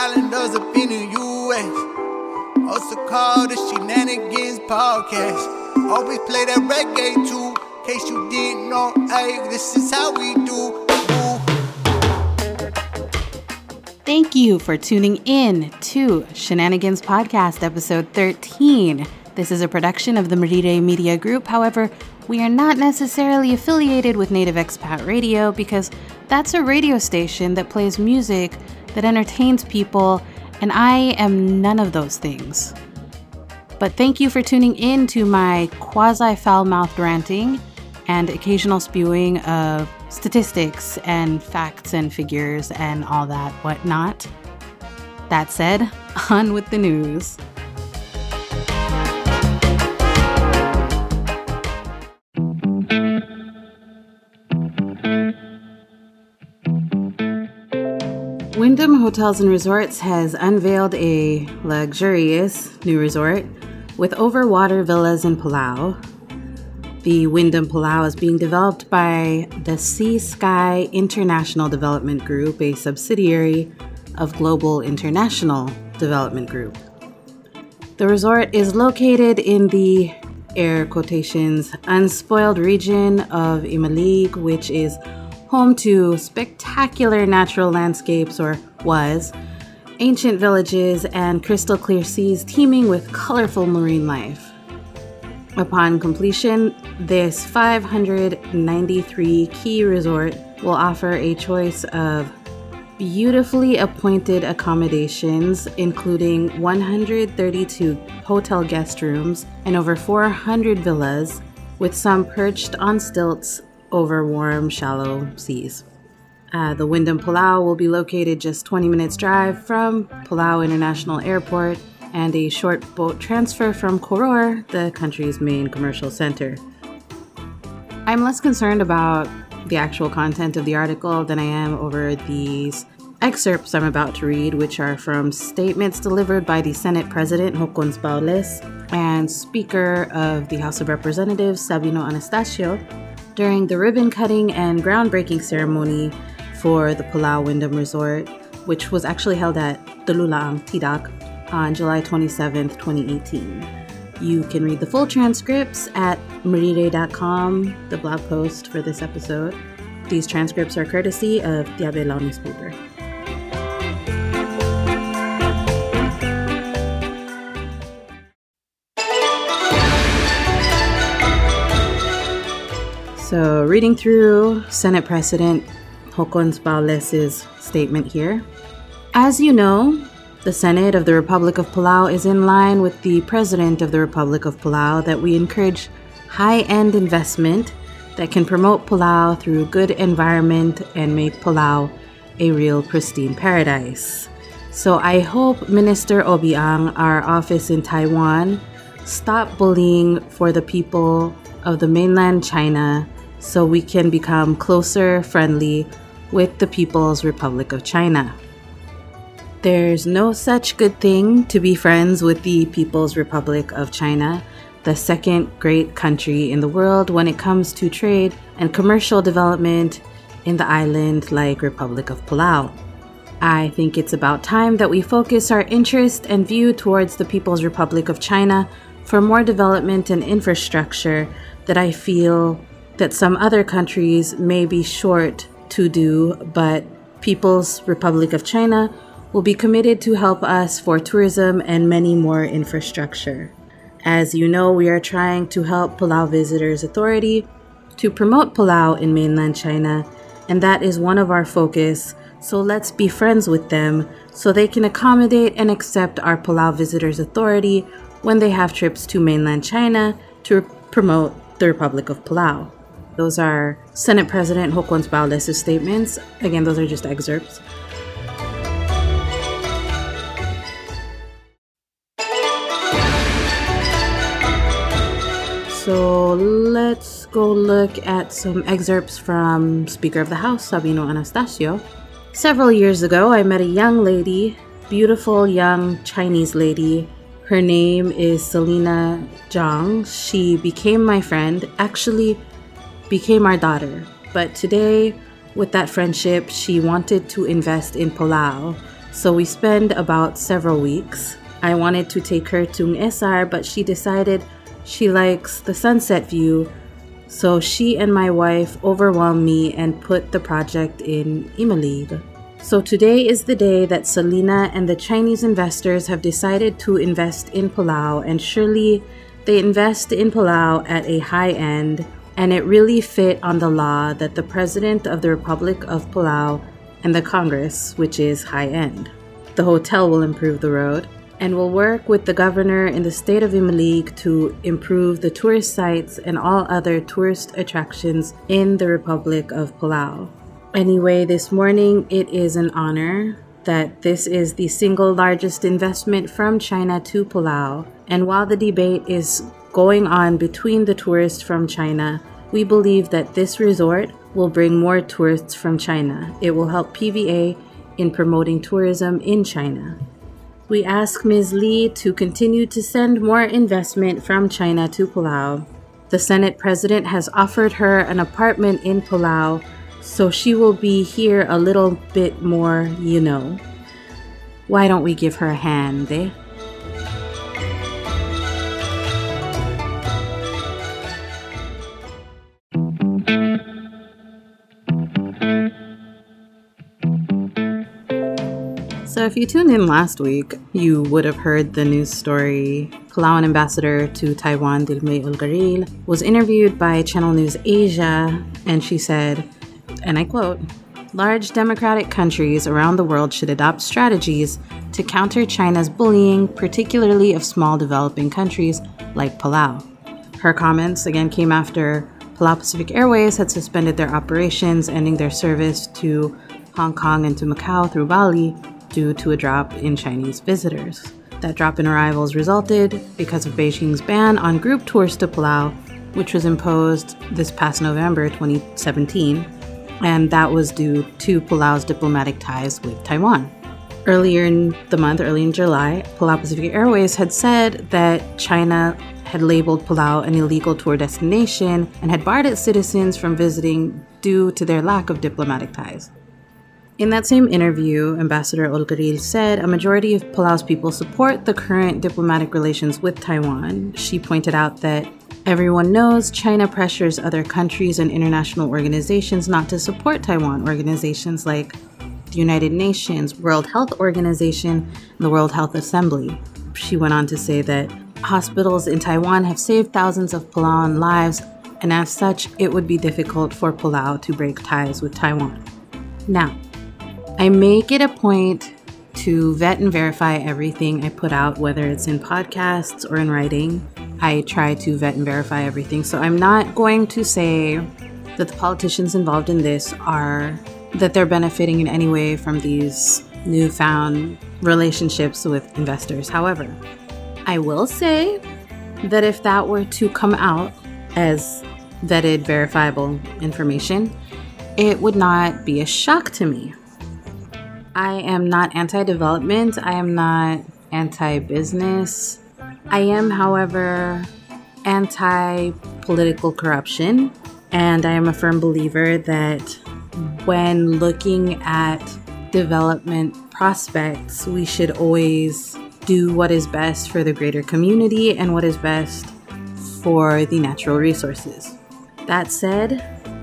Islanders up in the U.S. Also called the Shenanigans Podcast. Always play that reggae too. In case you didn't know, hey, this is how we do. Thank you for tuning in to Shenanigans Podcast, episode 13. This is a production of the Merire Media Group. However, we are not necessarily affiliated with Native Expat Radio because that's a radio station that plays music that entertains people, and I am none of those things. But thank you for tuning in to my quasi foul mouthed ranting and occasional spewing of statistics and facts and figures and all that whatnot. That said, on with the news. Wyndham Hotels and Resorts has unveiled a luxurious new resort with overwater villas in Palau. The Wyndham Palau is being developed by the Sea Sky International Development Group, a subsidiary of Global International Development Group. The resort is located in the air quotations unspoiled region of Aimeliik, which is home to spectacular natural landscapes, or was, ancient villages, and crystal clear seas teeming with colorful marine life. Upon completion, this 593 key resort will offer a choice of beautifully appointed accommodations, including 132 hotel guest rooms and over 400 villas, with some perched on stilts over warm, shallow seas. Uh, the Wyndham Palau will be located just 20 minutes drive from Palau International Airport and a short boat transfer from Koror, the country's main commercial center. I'm less concerned about the actual content of the article than I am over these excerpts I'm about to read, which are from statements delivered by the Senate President Hokkons Baules and Speaker of the House of Representatives Sabino Anastacio during the ribbon cutting and groundbreaking ceremony for the Palau Wyndham Resort, which was actually held at Telulaang Tidak on July 27, 2018. You can read the full transcripts at merire.com, the blog post for this episode. These transcripts are courtesy of Tia Belau newspaper. So, reading through Senate President Hokkons Baules' statement here. As you know, the Senate of the Republic of Palau is in line with the President of the Republic of Palau that we encourage high end investment that can promote Palau through good environment and make Palau a real pristine paradise. So I hope Minister Obiang, our office in Taiwan, stop bullying for the people of the mainland China so we can become closer, friendly with the People's Republic of China. There's no such good thing to be friends with the People's Republic of China, the second great country in the world when it comes to trade and commercial development in the island like Republic of Palau. I think it's about time that we focus our interest and view towards the People's Republic of China for more development and infrastructure that I feel that some other countries may be short to do, but People's Republic of China will be committed to help us for tourism and many more infrastructure. As you know, we are trying to help Palau Visitors Authority to promote Palau in mainland China, and that is one of our focus. So let's be friends with them so they can accommodate and accept our Palau Visitors Authority when they have trips to mainland China to promote the Republic of Palau. Those are Senate President Hokkons Baules' statements. Again, those are just excerpts. So let's go look at some excerpts from Speaker of the House, Sabino Anastacio. Several years ago, I met a young lady, beautiful young Chinese lady. Her name is Selena Zhang. She became my friend. Actually, became our daughter. But today, with that friendship, she wanted to invest in Palau So we spend about several weeks. I wanted to take her to Esar, but she decided she likes the sunset view. So she and my wife overwhelmed me and put the project in Aimeliik. So today is the day that Selina and the Chinese investors have decided to invest in Palau, and surely they invest in Palau at a high end, and it really fit on the law that the President of the Republic of Palau and the Congress, which is high end. The hotel will improve the road and will work with the governor in the state of Aimeliik to improve the tourist sites and all other tourist attractions in the Republic of Palau. Anyway, this morning it is an honor that this is the single largest investment from China to Palau. And while the debate is going on between the tourists from China, we believe that this resort will bring more tourists from China. It will help PVA in promoting tourism in China. We ask Ms. Lee to continue to send more investment from China to Palau. The Senate President has offered her an apartment in Palau so she will be here a little bit more, you know. Why don't we give her a hand, eh? If you tuned in last week, you would have heard the news story. Palauan ambassador to Taiwan, Dilmei Olkeriil, was interviewed by Channel News Asia, and she said, and I quote, Large democratic countries around the world should adopt strategies to counter China's bullying, particularly of small developing countries like Palau. Her comments again came after Palau Pacific Airways had suspended their operations, ending their service to Hong Kong and to Macau through Bali due to a drop in Chinese visitors. That drop in arrivals resulted because of Beijing's ban on group tours to Palau, which was imposed this past November 2017 and that was due to Palau's diplomatic ties with Taiwan. Earlier in the month, early in July, Palau Pacific Airways had said that China had labeled Palau an illegal tour destination and had barred its citizens from visiting due to their lack of diplomatic ties. In that same interview, Ambassador Olkeriil said a majority of Palau's people support the current diplomatic relations with Taiwan. She pointed out that Everyone knows China pressures other countries and international organizations not to support Taiwan. Organizations like the United Nations, World Health Organization, and the World Health Assembly. She went on to say that hospitals in Taiwan have saved thousands of Palauan lives, and as such, it would be difficult for Palau to break ties with Taiwan. Now, I make it a point to vet and verify everything I put out, whether it's in podcasts or in writing. I try to vet and verify everything. So I'm not going to say that the politicians involved in this are that they're benefiting in any way from these newfound relationships with investors. However, I will say that if that were to come out as vetted, verifiable information, it would not be a shock to me. I am not anti development, I am not anti business. I am, however, anti political corruption, and I am a firm believer that when looking at development prospects, we should always do what is best for the greater community and what is best for the natural resources. That said,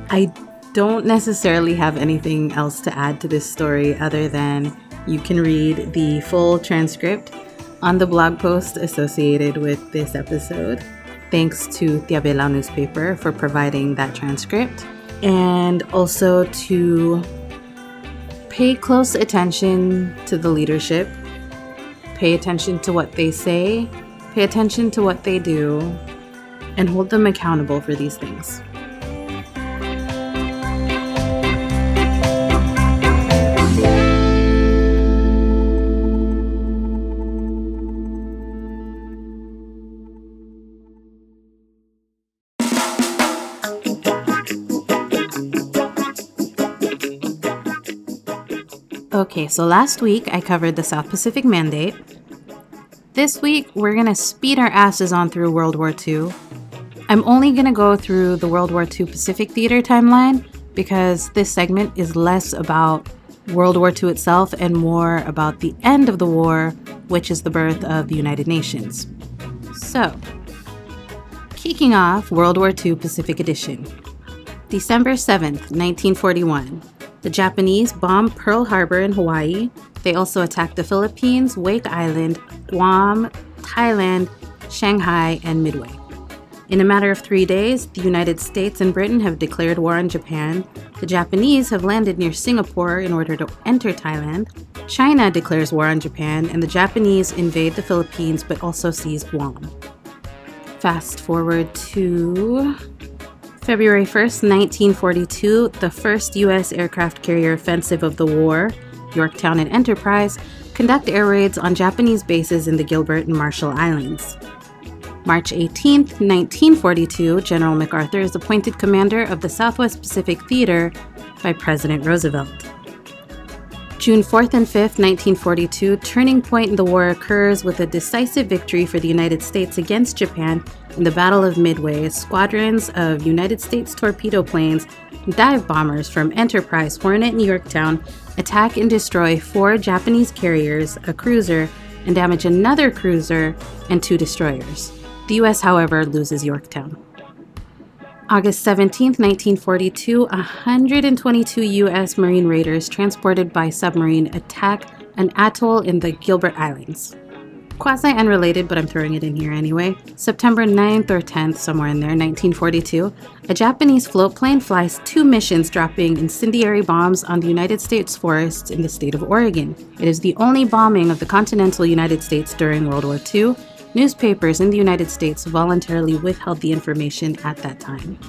I don't necessarily have anything else to add to this story other than you can read the full transcript on the blog post associated with this episode. Thanks to Tia Belau newspaper for providing that transcript, and also to pay close attention to the leadership, pay attention to what they say, pay attention to what they do, and hold them accountable for these things. Okay, so last week I covered the South Pacific Mandate. This week we're going to speed our asses on through World War II. I'm only going to go through the World War II Pacific Theater timeline because this segment is less about World War II itself and more about the end of the war, which is the birth of the United Nations. So, kicking off World War II Pacific Edition. December 7th, 1941. The Japanese bombed Pearl Harbor in Hawaii. They also attacked the Philippines, Wake Island, Guam, Thailand, Shanghai, and Midway. In a matter of three days, the United States and Britain have declared war on Japan. The Japanese have landed near Singapore in order to enter Thailand. China declares war on Japan, and the Japanese invade the Philippines but also seize Guam. Fast forward to February 1st, 1942, the first U.S. aircraft carrier offensive of the war, Yorktown and Enterprise, conduct air raids on Japanese bases in the Gilbert and Marshall Islands. March 18, 1942, General MacArthur is appointed commander of the Southwest Pacific Theater by President Roosevelt. June 4th and 5th, 1942, turning point in the war occurs with a decisive victory for the United States against Japan in the Battle of Midway. Squadrons of United States torpedo planes dive bombers from Enterprise, Hornet, and Yorktown attack and destroy four Japanese carriers, a cruiser, and damage another cruiser and two destroyers. The US, however, loses Yorktown. August 17, 1942, 122 U.S. Marine raiders transported by submarine attack an atoll in the Gilbert Islands. Quasi unrelated, but I'm throwing it in here anyway. September 9th or 10th, somewhere in there, 1942, a Japanese float plane flies two missions dropping incendiary bombs on the United States forests in the state of Oregon. It is the only bombing of the continental United States during World War II Newspapers in the United States voluntarily withheld the information at that time.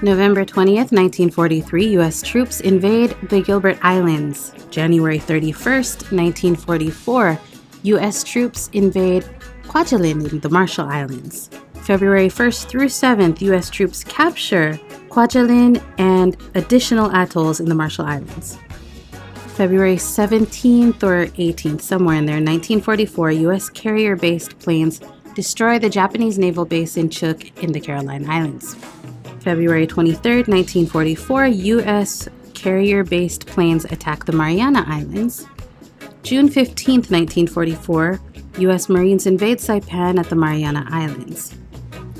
November 20th, 1943, U.S. troops invade the Gilbert Islands. January 31st, 1944, U.S. troops invade Kwajalein in the Marshall Islands. February 1st through 7th, U.S. troops capture Kwajalein and additional atolls in the Marshall Islands. February 17th or 18th, somewhere in there, 1944, U.S. carrier based planes destroy the Japanese naval base in Chuuk in the Caroline Islands. February 23rd, 1944, U.S. carrier based planes attack the Mariana Islands. June 15, 1944, U.S. Marines invade Saipan at the Mariana Islands.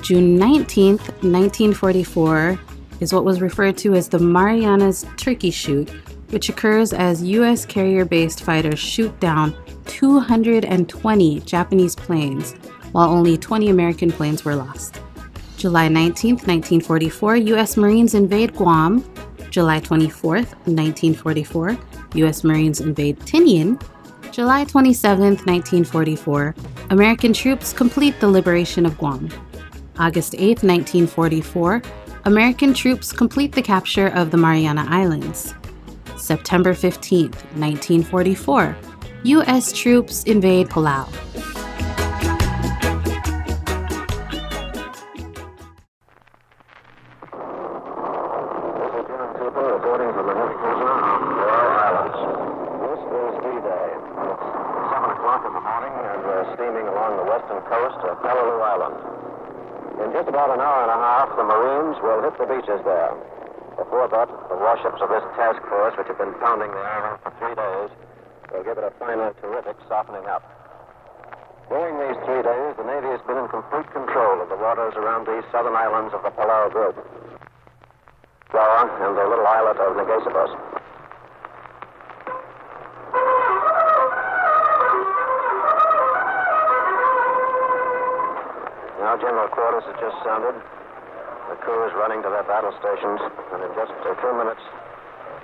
June 19, 1944, is what was referred to as the Marianas Turkey Shoot, which occurs as U.S. carrier based fighters shoot down 220 Japanese planes, while only 20 American planes were lost. July 19, 1944, U.S. Marines invade Guam. July 24, 1944, U.S. Marines invade Tinian. July 27, 1944, American troops complete the liberation of Guam. August 8, 1944, American troops complete the capture of the Mariana Islands. September 15, 1944, U.S. troops invade Palau. Warships of this task force, which have been pounding the island for three days, will give it a final terrific softening up. During these three days, the Navy has been in complete control of the waters around these southern islands of the Palau Group. Java and the little islet of Negasitos. Now, General Quarters has just sounded. The crew is running to their battle stations, and in just a few minutes,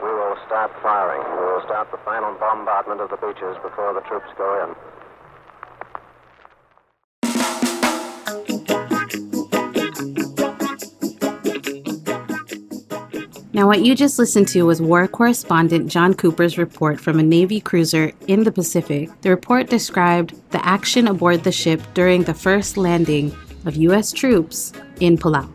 we will start firing. We will start the final bombardment of the beaches before the troops go in. Now, what you just listened to was war correspondent John Cooper's report from a Navy cruiser in the Pacific. The report described the action aboard the ship during the first landing of U.S. troops in Palau.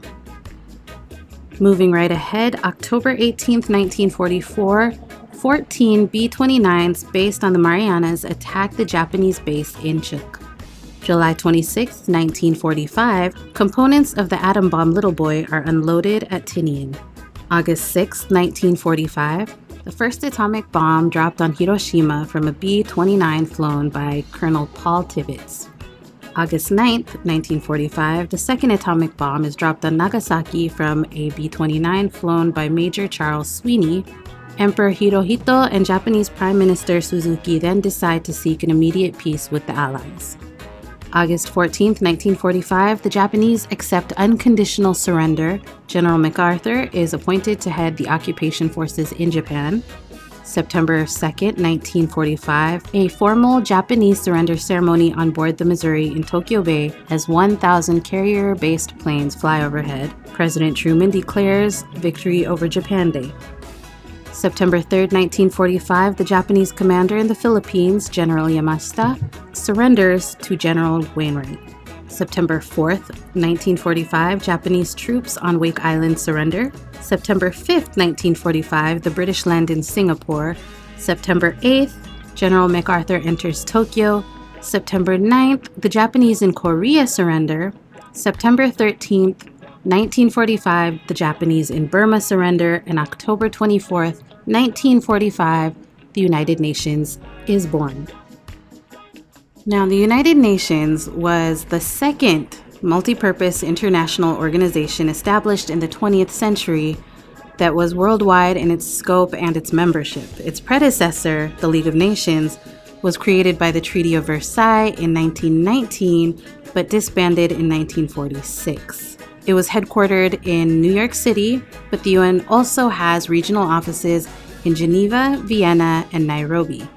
Moving right ahead, October 18, 1944, 14 B 29s based on the Marianas attacked the Japanese base in Chuuk. July 26, 1945, components of the atom bomb Little Boy are unloaded at Tinian. August 6, 1945, the first atomic bomb dropped on Hiroshima from a B 29 flown by Colonel Paul Tibbets. August 9, 1945, the second atomic bomb is dropped on Nagasaki from a B 29 flown by Major Charles Sweeney. Emperor Hirohito and Japanese Prime Minister Suzuki then decide to seek an immediate peace with the Allies. August 14, 1945, the Japanese accept unconditional surrender. General MacArthur is appointed to head the occupation forces in Japan. September 2, 1945, a formal Japanese surrender ceremony on board the Missouri in Tokyo Bay as 1,000 carrier based planes fly overhead. President Truman declares victory over Japan Day. September 3, 1945, the Japanese commander in the Philippines, General Yamashita, surrenders to General Wainwright. September 4th, 1945, Japanese troops on Wake Island surrender. September 5th, 1945, the British land in Singapore. September 8th, General MacArthur enters Tokyo. September 9th, the Japanese in Korea surrender. September 13th, 1945, the Japanese in Burma surrender. And October 24th, 1945, the United Nations is born. Now, the United Nations was the second multi purpose international organization established in the 20th century that was worldwide in its scope and its membership. Its predecessor, the League of Nations, was created by the Treaty of Versailles in 1919 but disbanded in 1946. It was headquartered in New York City, but the UN also has regional offices in Geneva, Vienna, and Nairobi.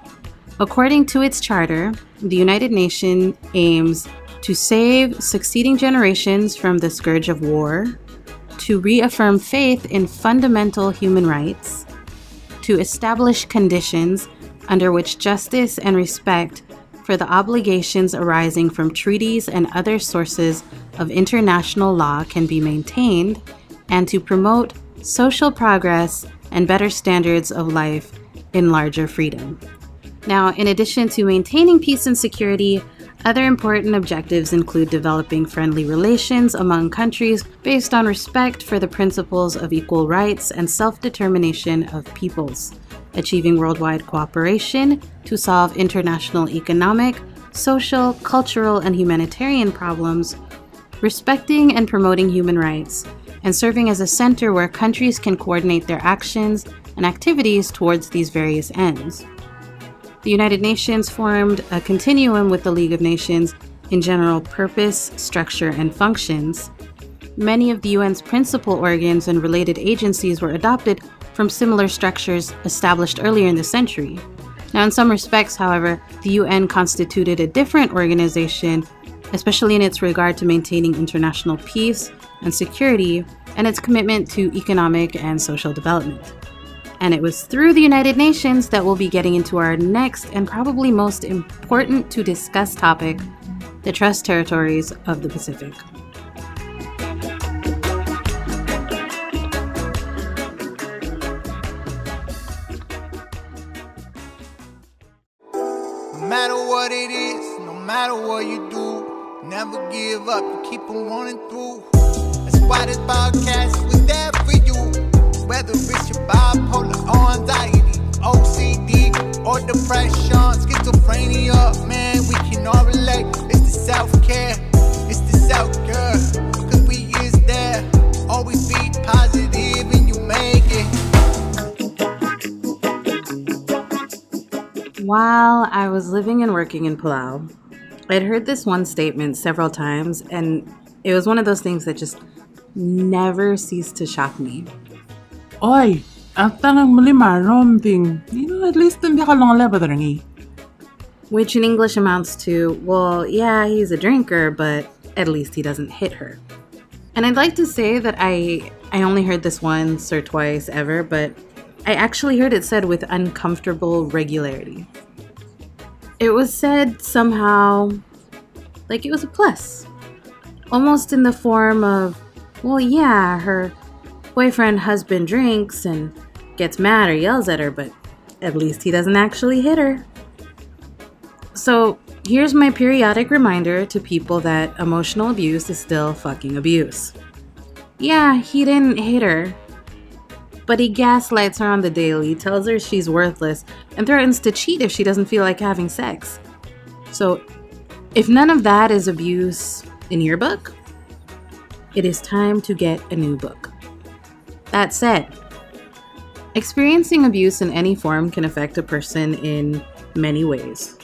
According to its charter, the United Nations aims to save succeeding generations from the scourge of war, to reaffirm faith in fundamental human rights, to establish conditions under which justice and respect for the obligations arising from treaties and other sources of international law can be maintained, and to promote social progress and better standards of life in larger freedom. Now, in addition to maintaining peace and security, other important objectives include developing friendly relations among countries based on respect for the principles of equal rights and self determination of peoples, achieving worldwide cooperation to solve international economic, social, cultural, and humanitarian problems, respecting and promoting human rights, and serving as a center where countries can coordinate their actions and activities towards these various ends. The United Nations formed a continuum with the League of Nations in general purpose, structure, and functions. Many of the UN's principal organs and related agencies were adopted from similar structures established earlier in the century. Now, in some respects, however, the UN constituted a different organization, especially in its regard to maintaining international peace and security and its commitment to economic and social development. And it was through the United Nations that we'll be getting into our next and probably most important to discuss topic the Trust Territories of the Pacific. No matter what it is, no matter what you do, never give up, keep on running through. That's why this podcast was there. Whether it's your bipolar or anxiety, OCD or depression, schizophrenia, man, we can all relate. It's the self care, it's the self care. Cause we is there, always be positive and you make it. While I was living and working in Palau, I'd heard this one statement several times, and it was one of those things that just never ceased to shock me. Oy, ang tanang mali marombing. You know, at least hindi ka lang lebadangi. Which in English amounts to, well, yeah, he's a drinker, but at least he doesn't hit her. And I'd like to say that I I only heard this once or twice ever, but I actually heard it said with uncomfortable regularity. It was said somehow like it was a plus. Almost in the form of, well, yeah, her boyfriend husband drinks and gets mad or yells at her, but at least he doesn't actually hit her. So, here's my periodic reminder to people that emotional abuse is still fucking abuse. Yeah, he didn't hit her, But he gaslights her on the daily, tells her she's worthless, and threatens to cheat if she doesn't feel like having sex. So, if none of that is abuse in your book, it is time to get a new book. That said, experiencing abuse in any form can affect a person in many ways.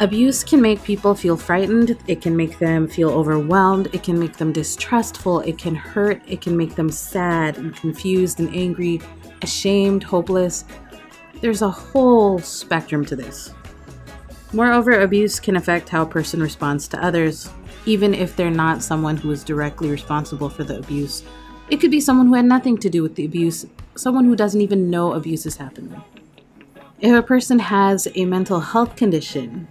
Abuse can make people feel frightened, it can make them feel overwhelmed, it can make them distrustful, it can hurt, it can make them sad and confused and angry, ashamed, hopeless. There's a whole spectrum to this. Moreover, abuse can affect how a person responds to others, even if they're not someone who is directly responsible for the abuse. It could be someone who had nothing to do with the abuse, someone who doesn't even know abuse is happening. If a person has a mental health condition,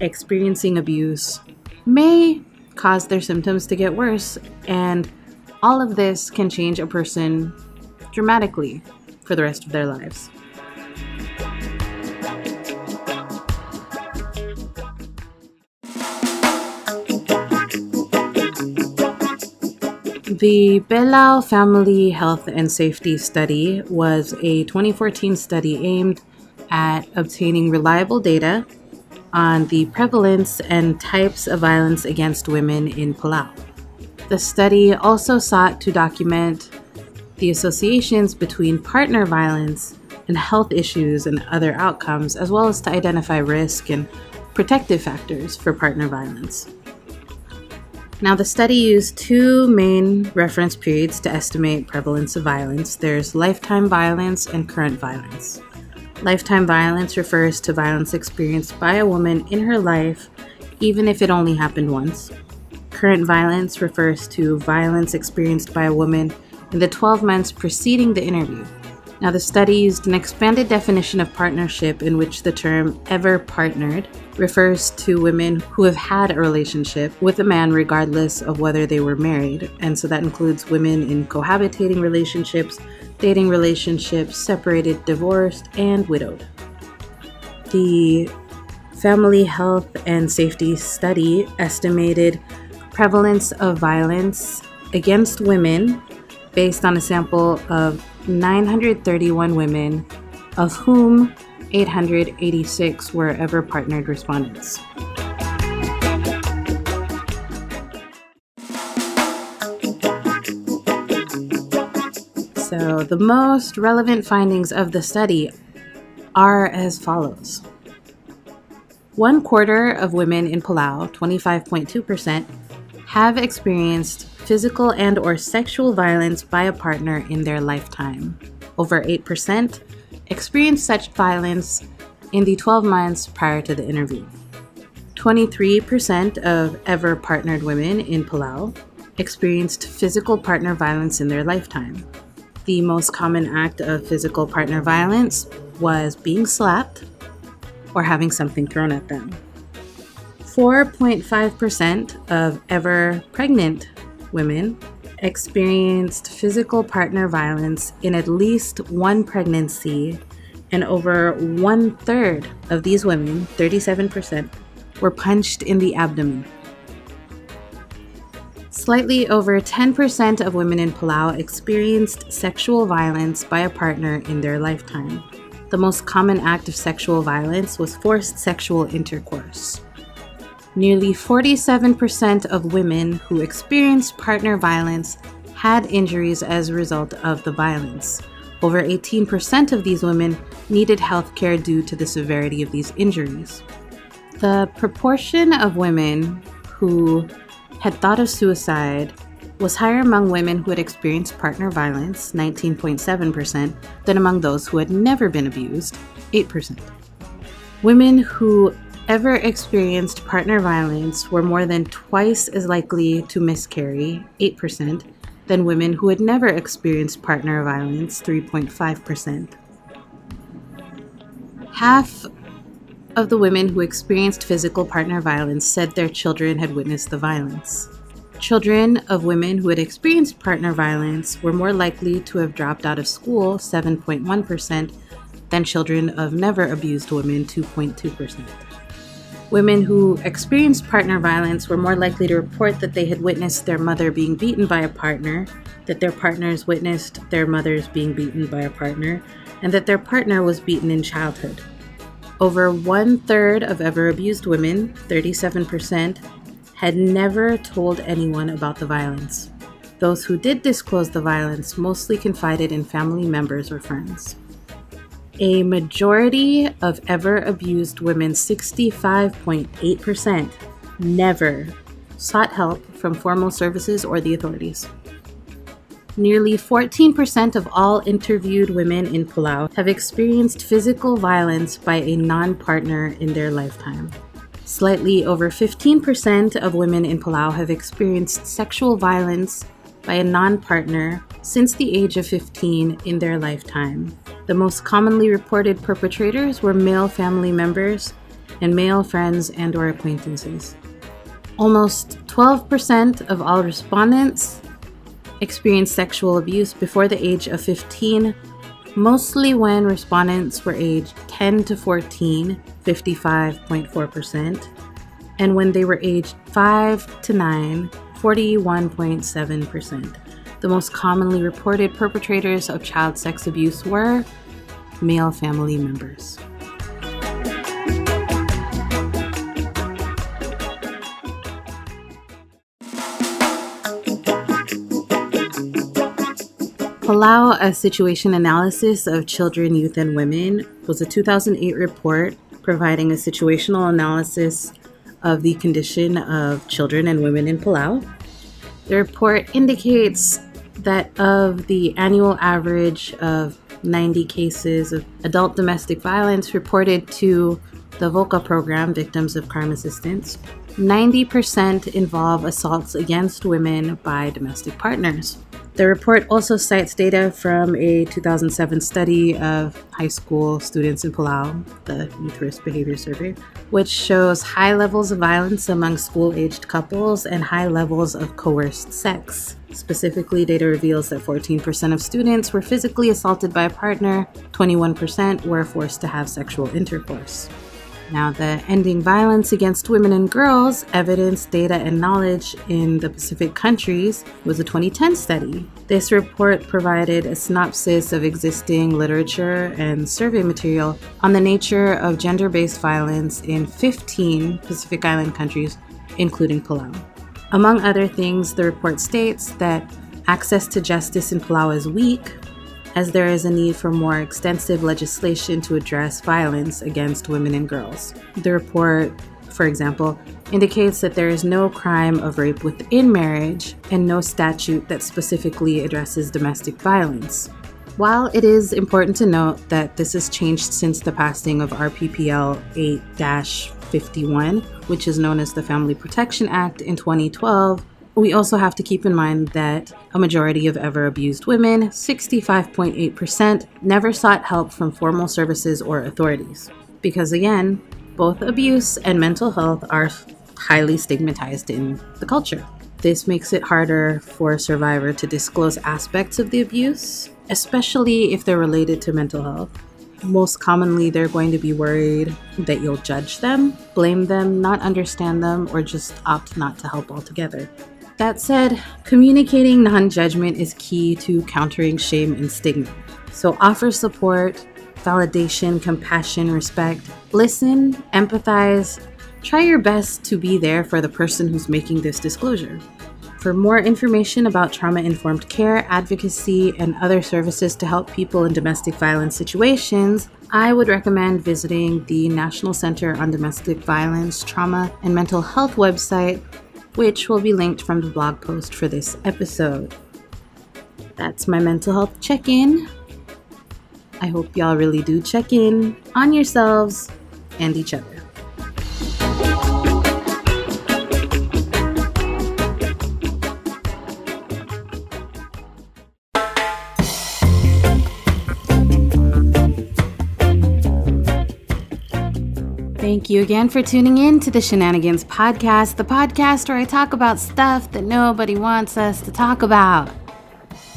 experiencing abuse may cause their symptoms to get worse, and all of this can change a person dramatically for the rest of their lives. The Belau Family Health and Safety Study was a 2014 study aimed at obtaining reliable data on the prevalence and types of violence against women in Palau. The study also sought to document the associations between partner violence and health issues and other outcomes, as well as to identify risk and protective factors for partner violence. Now, the study used two main reference periods to estimate prevalence of violence there's lifetime violence and current violence. Lifetime violence refers to violence experienced by a woman in her life, even if it only happened once. Current violence refers to violence experienced by a woman in the 12 months preceding the interview. Now, the study used an expanded definition of partnership in which the term ever partnered refers to women who have had a relationship with a man regardless of whether they were married. And so that includes women in cohabitating relationships dating relationships, separated, divorced, and widowed. The Family Health and Safety Study estimated prevalence of violence against women based on a sample of 931 women, of whom 886 were ever partnered respondents. So, the most relevant findings of the study are as follows One quarter of women in Palau, 25.2%, have experienced physical and or sexual violence by a partner in their lifetime. Over 8% experienced such violence in the 12 months prior to the interview. 23% of ever partnered women in Palau experienced physical partner violence in their lifetime. The most common act of physical partner violence was being slapped or having something thrown at them. 4.5% of ever pregnant women experienced physical partner violence in at least one pregnancy, and over one third of these women, 37%, were punched in the abdomen. Slightly over 10% of women in Palau experienced sexual violence by a partner in their lifetime. The most common act of sexual violence was forced sexual intercourse. Nearly 47% of women who experienced partner violence had injuries as a result of the violence. Over 18% of these women needed health care due to the severity of these injuries. The proportion of women who had thought of suicide was higher among women who had experienced partner violence, 19.7%, than among those who had never been abused, 8%. Women who ever experienced partner violence were more than twice as likely to miscarry, 8%, than women who had never experienced partner violence, 3.5%. Half of the women who experienced physical partner violence said their children had witnessed the violence. Children of women who had experienced partner violence were more likely to have dropped out of school, 7.1%, than children of never abused women, 2.2%. Women who experienced partner violence were more likely to report that they had witnessed their mother being beaten by a partner, that their partners witnessed their mothers being beaten by a partner, and that their partner was beaten in childhood. Over one third of ever abused women, 37%, had never told anyone about the violence. Those who did disclose the violence mostly confided in family members or friends. A majority of ever abused women, 65.8%, never sought help from formal services or the authorities. Nearly 14% of all interviewed women in Palau have experienced physical violence by a non partner in their lifetime. Slightly over 15% of women in Palau have experienced sexual violence by a non partner since the age of 15 in their lifetime. The most commonly reported perpetrators were male family members and male friends and or acquaintances. Almost 12% of all respondents experienced sexual abuse before the age of 15, mostly when respondents were aged 10 to 14, 55.4%, and when they were aged 5 to 9, 41.7%. The most commonly reported perpetrators of child sex abuse were male family members. Palau, a situation analysis of children, youth, and women, was a 2008 report providing a situational analysis of the condition of children and women in Palau. The report indicates that of the annual average of 90 cases of adult domestic violence reported to the VOCA program, Victims of Crime Assistance, 90% involve assaults against women by domestic partners. The report also cites data from a 2007 study of high school students in Palau, the Youth Risk Behavior Survey, which shows high levels of violence among school aged couples and high levels of coerced sex. Specifically, data reveals that 14% of students were physically assaulted by a partner, 21% were forced to have sexual intercourse. Now, the Ending Violence Against Women and Girls Evidence, Data, and Knowledge in the Pacific Countries was a 2010 study. This report provided a synopsis of existing literature and survey material on the nature of gender based violence in 15 Pacific Island countries, including Palau. Among other things, the report states that access to justice in Palau is weak as there is a need for more extensive legislation to address violence against women and girls. The report, for example, indicates that there is no crime of rape within marriage and no statute that specifically addresses domestic violence. While it is important to note that this has changed since the passing of RPPL 8 51, which is known as the Family Protection Act in 2012, we also have to keep in mind that a majority of ever abused women, 65.8%, never sought help from formal services or authorities. Because again, both abuse and mental health are highly stigmatized in the culture. This makes it harder for a survivor to disclose aspects of the abuse, especially if they're related to mental health. Most commonly, they're going to be worried that you'll judge them, blame them, not understand them, or just opt not to help altogether. That said, communicating non judgment is key to countering shame and stigma. So offer support, validation, compassion, respect. Listen, empathize. Try your best to be there for the person who's making this disclosure. For more information about trauma informed care, advocacy, and other services to help people in domestic violence situations, I would recommend visiting the National Center on Domestic Violence, Trauma, and Mental Health website which will be linked from the blog post for this episode. That's my mental health check in. I hope y'all really do check in on yourselves and each other. Thank you again for tuning in to the Shenanigans Podcast, the podcast where I talk about stuff that nobody wants us to talk about.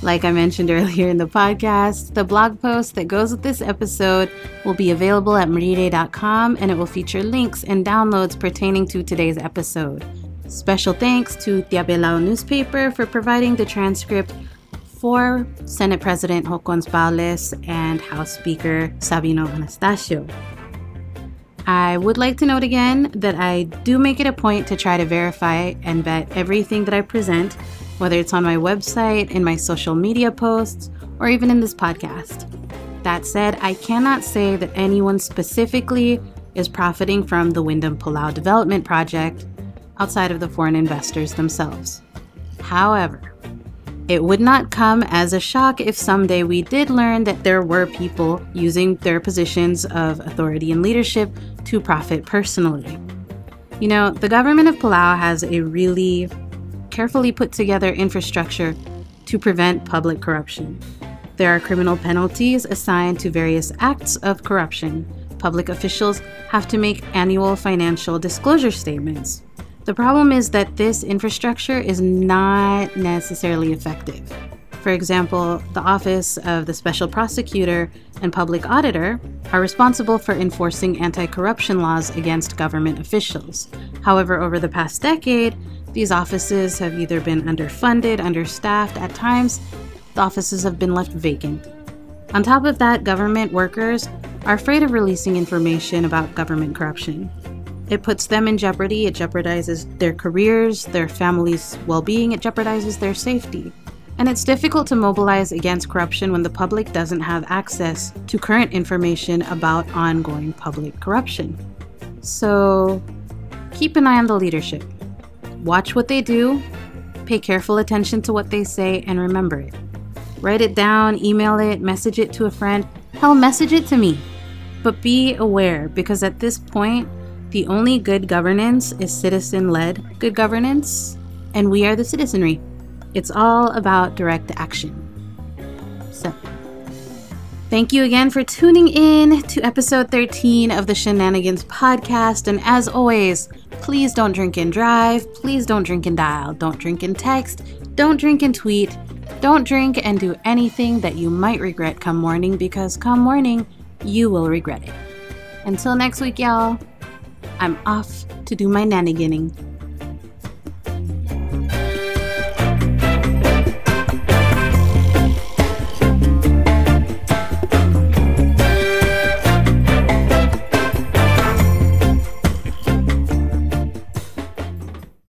Like I mentioned earlier in the podcast, the blog post that goes with this episode will be available at merire.com and it will feature links and downloads pertaining to today's episode. Special thanks to Tia Belau newspaper for providing the transcript for Senate President Hokkons Baules and House Speaker Sabino Anastacio. I would like to note again that I do make it a point to try to verify and vet everything that I present whether it's on my website, in my social media posts, or even in this podcast. That said, I cannot say that anyone specifically is profiting from the Wyndham Palau development project outside of the foreign investors themselves. However, it would not come as a shock if someday we did learn that there were people using their positions of authority and leadership to profit personally. You know, the government of Palau has a really carefully put together infrastructure to prevent public corruption. There are criminal penalties assigned to various acts of corruption. Public officials have to make annual financial disclosure statements. The problem is that this infrastructure is not necessarily effective. For example, the Office of the Special Prosecutor and Public Auditor are responsible for enforcing anti corruption laws against government officials. However, over the past decade, these offices have either been underfunded, understaffed, at times, the offices have been left vacant. On top of that, government workers are afraid of releasing information about government corruption. It puts them in jeopardy, it jeopardizes their careers, their families' well being, it jeopardizes their safety. And it's difficult to mobilize against corruption when the public doesn't have access to current information about ongoing public corruption. So, keep an eye on the leadership. Watch what they do, pay careful attention to what they say, and remember it. Write it down, email it, message it to a friend. Hell, message it to me. But be aware because at this point, the only good governance is citizen led good governance, and we are the citizenry. It's all about direct action. So, thank you again for tuning in to episode 13 of the Shenanigans podcast. And as always, Please don't drink and drive. Please don't drink and dial. Don't drink and text. Don't drink and tweet. Don't drink and do anything that you might regret come morning because come morning, you will regret it. Until next week, y'all, I'm off to do my nanny